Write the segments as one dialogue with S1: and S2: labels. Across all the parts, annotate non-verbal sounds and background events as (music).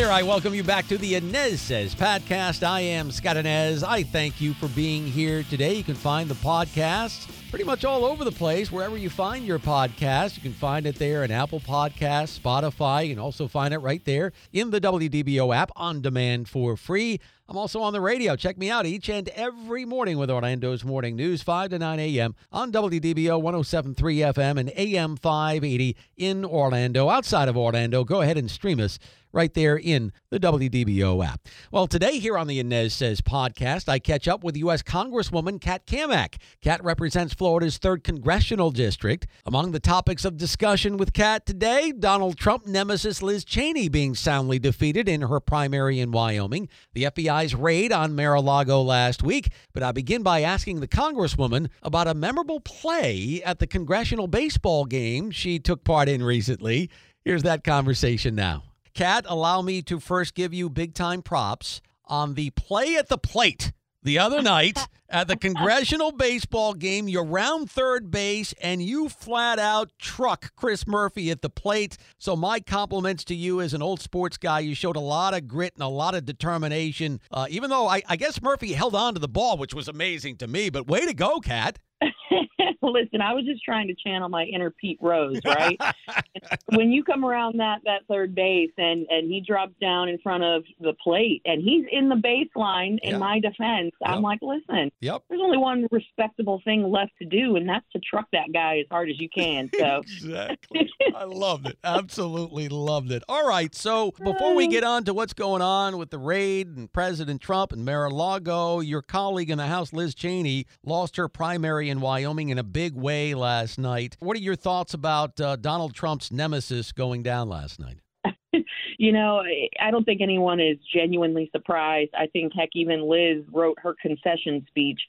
S1: There, I welcome you back to the Anez Sez podcast. I am Scott Anez. I thank you for being here today. You can find the podcast pretty much all over the place, wherever you find your podcast. You can find it there in Apple Podcasts, Spotify. You can also find it right there in the WDBO app on demand for free. I'm also on the radio. Check me out each and every morning with Orlando's Morning News, 5 to 9 a.m. on WDBO 1073 FM and AM 580 in Orlando. Outside of Orlando, go ahead and stream us right there in the WDBO app. Well, today here on the Anez Sez podcast, I catch up with U.S. Congresswoman Kat Cammack. Kat represents Florida's 3rd Congressional District. Among the topics of discussion with Kat today, Donald Trump nemesis Liz Cheney being soundly defeated in her primary in Wyoming, the FBI's raid on Mar-a-Lago last week. But I begin by asking the Congresswoman about a memorable play at the congressional baseball game she took part in recently. Here's that conversation now. Kat, allow me to first give you big time props on the play at the plate the other (laughs) night at the congressional baseball game. You're round third base and you flat out truck Chris Murphy at the plate. So, my compliments to you as an old sports guy. You showed a lot of grit and a lot of determination, uh, even though I, I guess Murphy held on to the ball, which was amazing to me. But way to go, Kat. (laughs) (laughs)
S2: Listen, I was just trying to channel my inner Pete Rose, right? (laughs) when you come around that that third base and and he drops down in front of the plate and he's in the baseline in
S1: Yeah.
S2: my defense, I'm like, listen,
S1: Yep.
S2: there's only one respectable thing left to do, and that's to truck that guy as hard as you can. So (laughs)
S1: Exactly. I loved it. Absolutely loved it. All right. So before we get on to what's going on with the raid and President Trump and Mar-a-Lago, your colleague in the House, Liz Cheney, lost her primary in Wyoming in a big way last night. What are your thoughts about uh, Donald Trump's nemesis going down last night? (laughs)
S2: you know, I don't think anyone is genuinely surprised. I think, heck, even Liz wrote her concession speech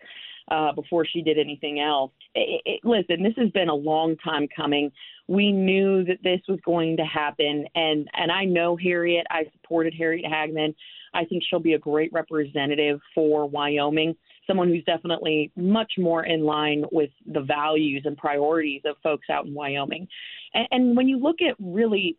S2: uh, before she did anything else. It, it, listen, this has been a long time coming. We knew that this was going to happen, and and I know Harriet. I supported Harriet Hageman. I think she'll be a great representative for Wyoming. Someone who's definitely much more in line with the values and priorities of folks out in Wyoming. And, and when you look at really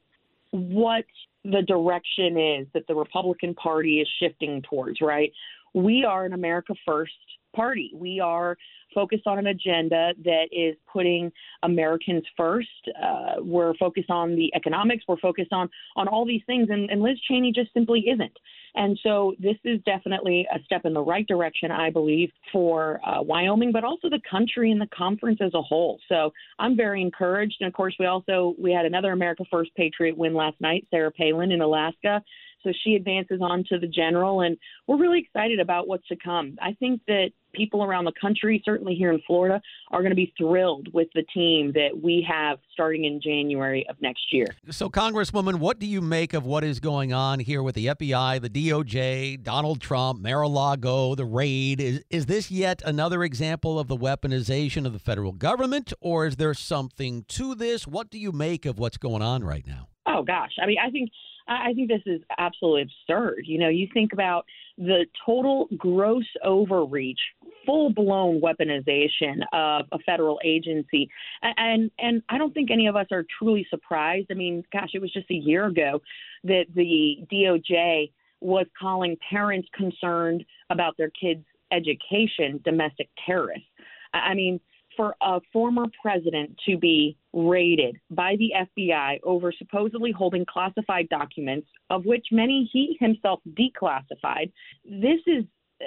S2: what the direction is that the Republican Party is shifting towards, right? We are an America First party. We are focused on an agenda that is putting Americans first. Uh, we're focused on the economics. We're focused on on all these things, and, and Liz Cheney just simply isn't. And so this is definitely a step in the right direction, I believe, for uh, Wyoming, but also the country and the conference as a whole. So I'm very encouraged. And of course, we also we had another America First Patriot win last night, Sarah Palin in Alaska. So she advances on to the general, and we're really excited about what's to come. I think that people around the country, certainly here in Florida, are going to be thrilled with the team that we have starting in January of next year.
S1: So, Congresswoman, what do you make of what is going on here with the FBI, the DOJ, Donald Trump, Mar-a-Lago, the raid? Is is this yet another example of the weaponization of the federal government, or is there something to this? What do you make of what's going on right now?
S2: Oh gosh, I mean, I think I think this is absolutely absurd. You know, you think about the total gross overreach, full blown weaponization of a federal agency, and and I don't think any of us are truly surprised. I mean, gosh, it was just a year ago that the DOJ was calling parents concerned about their kids' education domestic terrorists. I mean, for a former president to be raided by the FBI over supposedly holding classified documents, of which many he himself declassified, this is uh,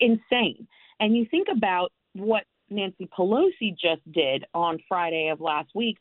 S2: insane. And you think about what Nancy Pelosi just did on Friday of last week.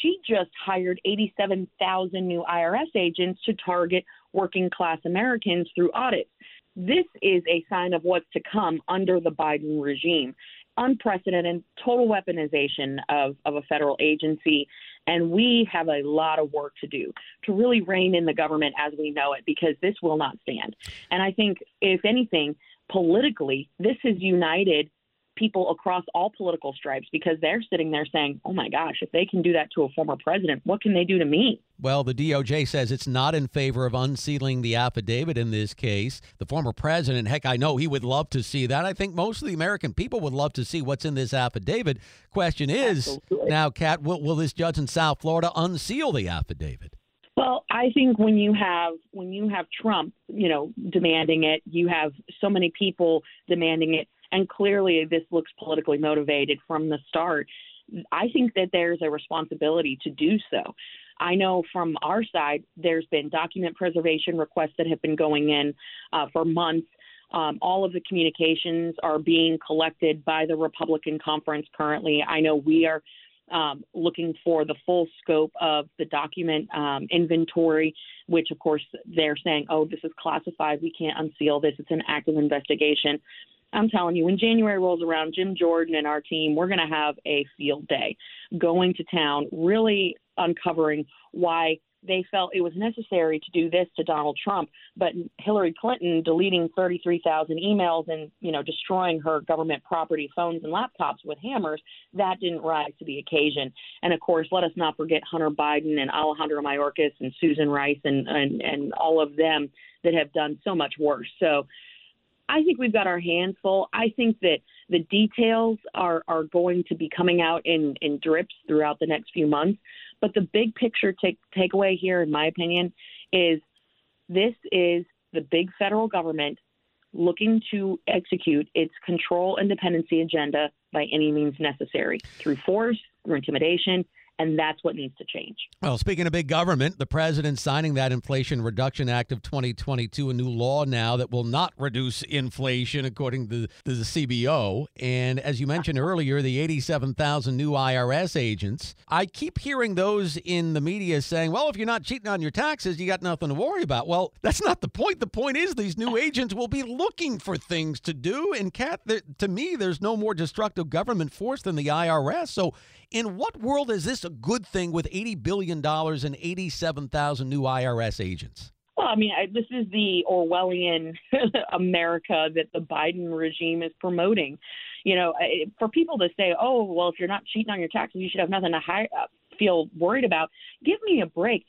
S2: She just hired 87,000 new IRS agents to target working class Americans through audits. This is a sign of what's to come under the Biden regime. Unprecedented total weaponization of, of a federal agency. And we have a lot of work to do to really rein in the government as we know it because this will not stand. And I think, if anything, politically, this has united people across all political stripes because they're sitting there saying, oh my gosh, if they can do that to a former president, what can they do to me?
S1: Well, the DOJ says it's not in favor of unsealing the affidavit in this case. The former president, heck, I know he would love to see that. I think most of the American people would love to see what's in this affidavit. Question is Absolutely. now, Kat, will, will this judge in South Florida unseal the affidavit?
S2: Well, I think when you have when you have Trump, you know, demanding it, you have so many people demanding it and clearly this looks politically motivated from the start. I think that there's a responsibility to do so. I know from our side, there's been document preservation requests that have been going in uh, for months. Um, all of the communications are being collected by the Republican conference currently. I know we are um, looking for the full scope of the document um, inventory, which of course they're saying, oh, this is classified. We can't unseal this. It's an active investigation. I'm telling you, when January rolls around, Jim Jordan and our team, we're going to have a field day going to town, really uncovering why they felt it was necessary to do this to Donald Trump, but Hillary Clinton deleting 33,000 emails and you know destroying her government property, phones and laptops with hammers, that didn't rise to the occasion. And of course, let us not forget Hunter Biden and Alejandro Mayorkas and Susan Rice and and, and all of them that have done so much worse. So I think we've got our hands full. I think that the details are, are going to be coming out in, in drips throughout the next few months. But the big picture take, takeaway here, in my opinion, is this is the big federal government looking to execute its control and dependency agenda by any means necessary through force, through intimidation, and that's what needs to change.
S1: Well, speaking of big government, the president signing that Inflation Reduction Act of 2022, a new law now that will not reduce inflation, according to, the CBO. And as you mentioned earlier, the 87,000 new IRS agents. I keep hearing those in the media saying, well, if you're not cheating on your taxes, you got nothing to worry about. Well, that's not the point. The point is these new agents will be looking for things to do. And, Kat, to me, there's no more destructive government force than the IRS. So, in what world is this a good thing with $80 billion and and 87,000 new IRS agents?
S2: Well, I mean, I, this is the Orwellian (laughs) America that the Biden regime is promoting. You know, for people to say, "Oh, well, if you're not cheating on your taxes, you should have nothing to hi- uh, feel worried about," give me a break.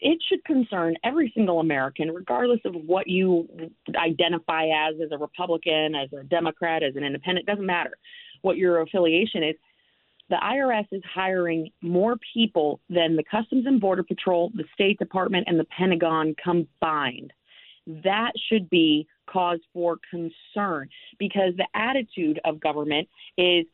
S2: It should concern every single American, regardless of what you identify as, as a Republican, as a Democrat, as an independent. Doesn't matter what your affiliation is the IRS is hiring more people than the Customs and Border Patrol, the State Department, and the Pentagon combined. That should be cause for concern because the attitude of government is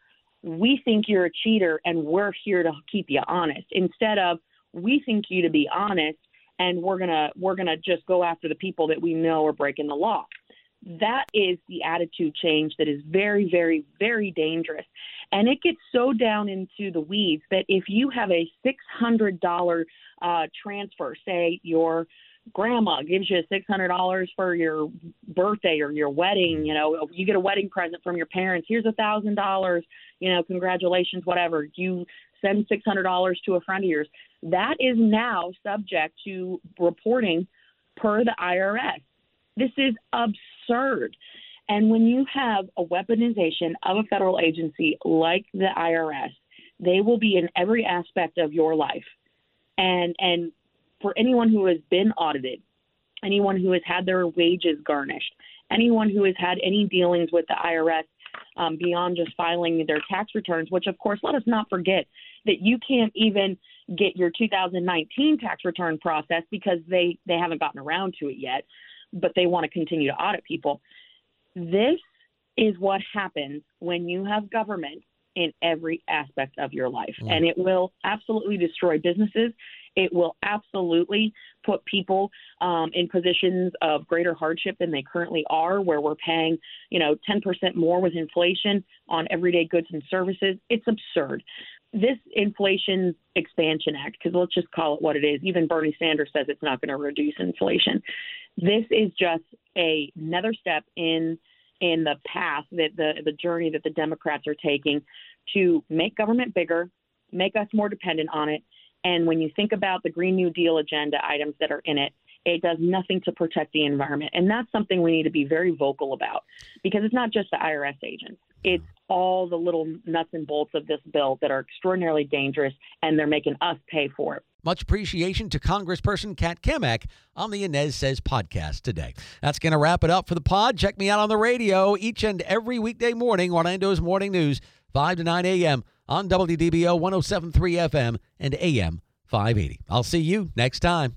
S2: we think you're a cheater and we're here to keep you honest instead of we think you to be honest and we're going to we're going to just go after the people that we know are breaking the law that is the attitude change that is very, very, very dangerous. And it gets so down into the weeds that if you have a $600 uh, transfer, say your grandma gives you $600 for your birthday or your wedding, you know, you get a wedding present from your parents, here's a $1,000, you know, congratulations, whatever. You send $600 to a friend of yours. That is now subject to reporting per the IRS. This is absurd. And when you have a weaponization of a federal agency like the IRS, they will be in every aspect of your life. And and for anyone who has been audited, anyone who has had their wages garnished, anyone who has had any dealings with the IRS um, beyond just filing their tax returns, which of course, let us not forget that you can't even get your 2019 tax return process because they they haven't gotten around to it yet but they want to continue to audit people. This is what happens when you have government in every aspect of your life. Mm. And it will absolutely destroy businesses. It will absolutely put people um, in positions of greater hardship than they currently are, where we're paying, you know, 10% more with inflation on everyday goods and services. It's absurd. This Inflation Expansion Act, because let's just call it what it is. Even Bernie Sanders says it's not going to reduce inflation. This is just a, another step in in the path that the the journey that the Democrats are taking to make government bigger, make us more dependent on it, and when you think about the Green New Deal agenda items that are in it, it does nothing to protect the environment. And that's something we need to be very vocal about because it's not just the IRS agents, it's all the little nuts and bolts of this bill that are extraordinarily dangerous and they're making us pay for it.
S1: Much appreciation to Congressperson Kat Cammack on the Anez Sez podcast today. That's going to wrap it up for the pod. Check me out on the radio each and every weekday morning, Orlando's Morning News, 5 to 9 a.m. on WDBO 1073 FM and AM 580. I'll see you next time.